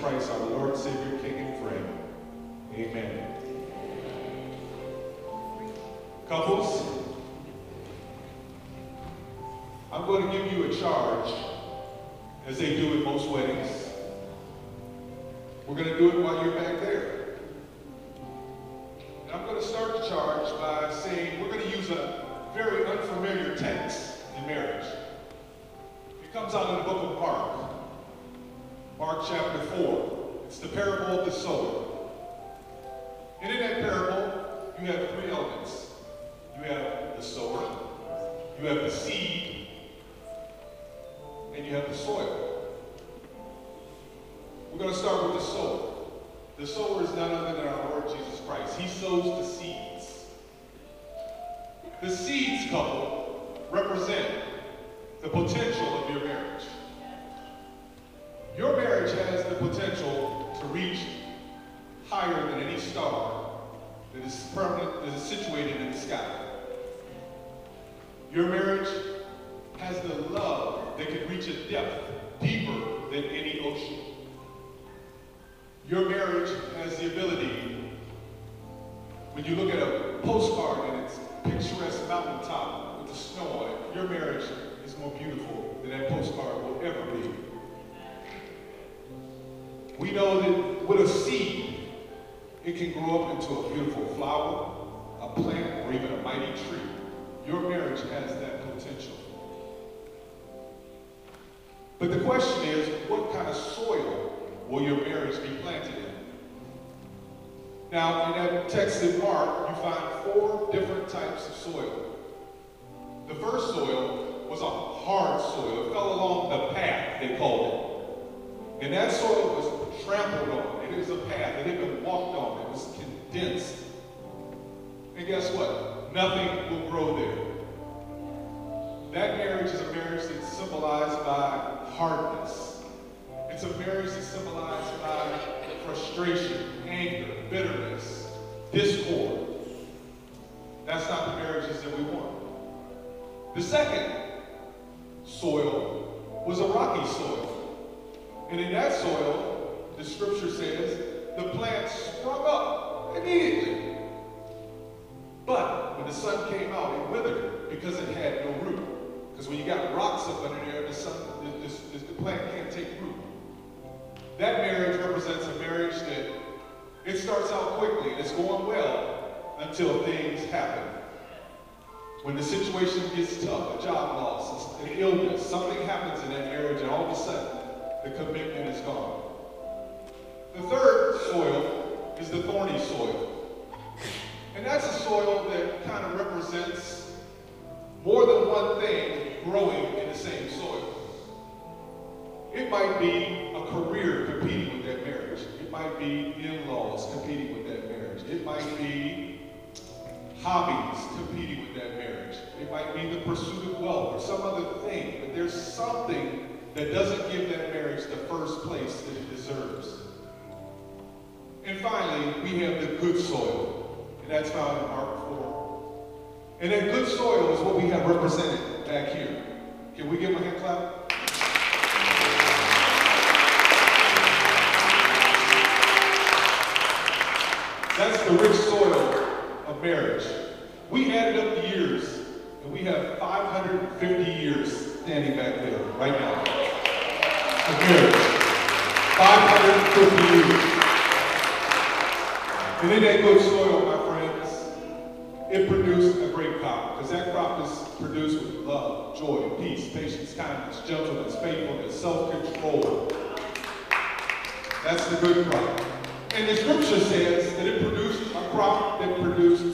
Christ, our Lord, Savior, King, and friend. Amen. Couples, I'm going to give you a charge as they do at most weddings. We're going to do it while you're back The seeds, couple, represent the potential of your marriage. Your marriage has the potential to reach higher than any star that is permanent, that is situated in the sky. Your marriage has the love that can reach a depth deeper than any ocean. Your marriage has the ability, when you look at a postcard and its picturesque mountaintop with the snow on it, your marriage is more beautiful than that postcard will ever be. We know that with a seed, it can grow up into a beautiful flower, a plant, or even a mighty tree. Your marriage has that potential. But the question is, what kind of soil will your marriage be planted in? Now, in that text in Mark, you find four different types of soil. The first soil was a hard soil. It fell along the path, they called it. And that soil was trampled on. It was a path. It had been walked on. It was condensed. And guess what? Nothing will grow there. That marriage is a marriage that's symbolized by hardness. It's a marriage that's symbolized by frustration, anger, bitterness, discord. That's not the marriages that we want. The second soil was a rocky soil. And in that soil, the scripture says, the plant sprung up immediately. But when the sun came out, it withered because it had no root. Because when you got rocks up under there, the, sun, the, the, the plant can't take root. That marriage it starts out quickly and it's going well until things happen. When the situation gets tough, a job loss, an illness, something happens in that marriage and all of a sudden the commitment is gone. The third soil is the thorny soil. And that's a soil that kind of represents more than one thing growing in the same soil. It might be a career competing with that marriage. It might be in-laws competing with that marriage. It might be hobbies competing with that marriage. It might be the pursuit of wealth or some other thing. But there's something that doesn't give that marriage the first place that it deserves. And finally, we have the good soil. And that's found in Mark 4. And that good soil is what we have represented back here. Can we give a hand clap? That's the rich soil of marriage. We added up the years, and we have 550 years standing back there right now of marriage. 550 years. And in that good soil, my friends, it produced a great crop, because that crop is produced with love, joy, peace, patience, kindness, gentleness, faithfulness, self-control. That's the good crop. And the scripture says that it produced crop that produced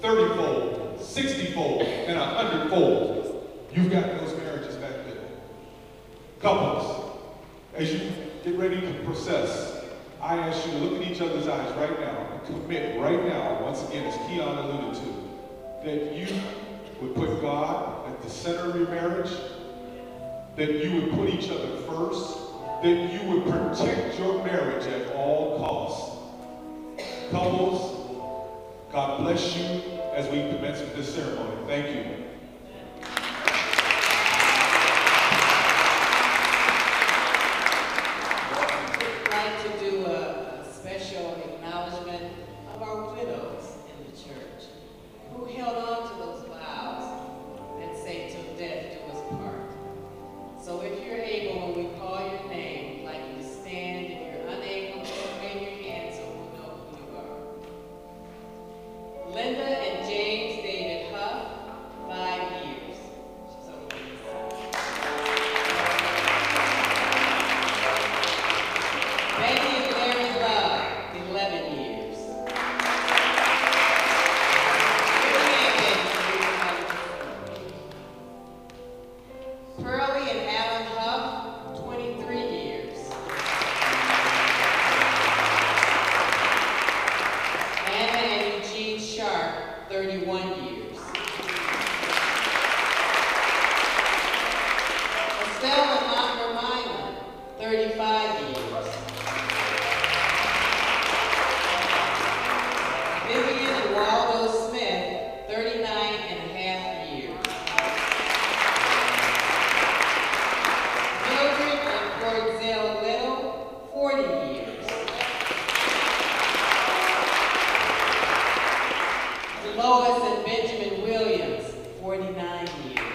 30-fold, 60-fold, and 100-fold. You've got those marriages back there. Couples, as you get ready to process, I ask you to look at each other's eyes right now and commit right now, once again, as Keon alluded to, that you would put God at the center of your marriage, that you would put each other first, that you would protect your marriage at all costs. Couples, God bless you as we commence with this ceremony. Thank you. Lois and Benjamin Williams, 49 years.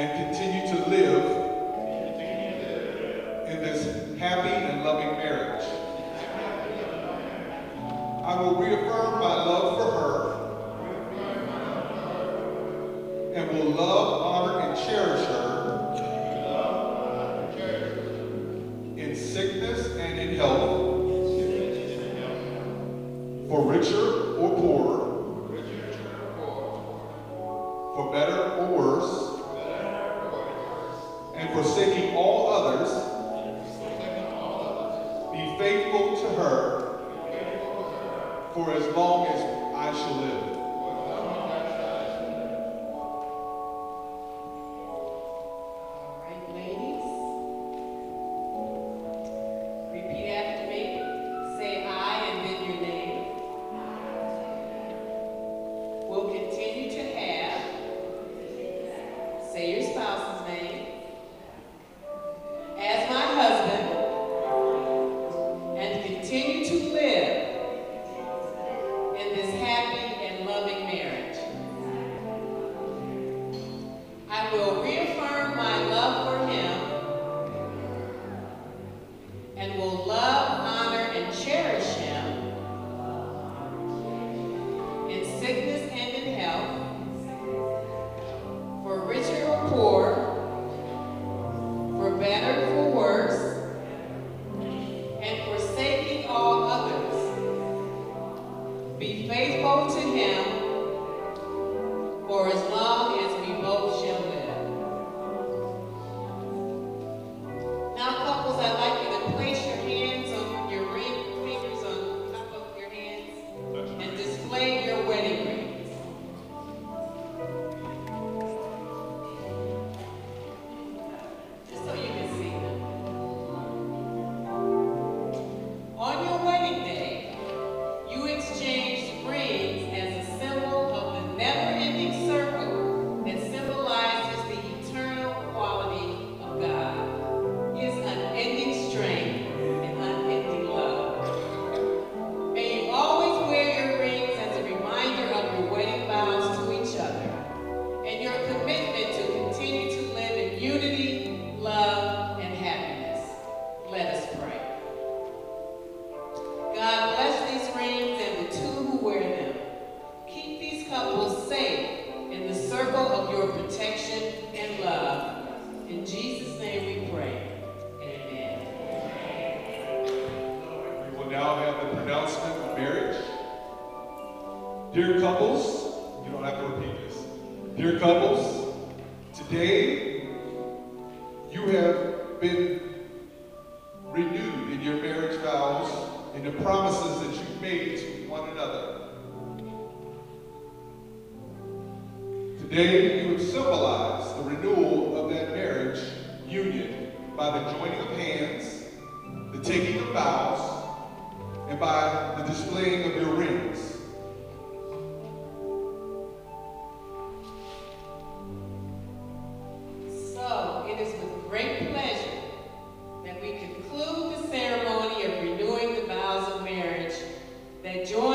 We regioni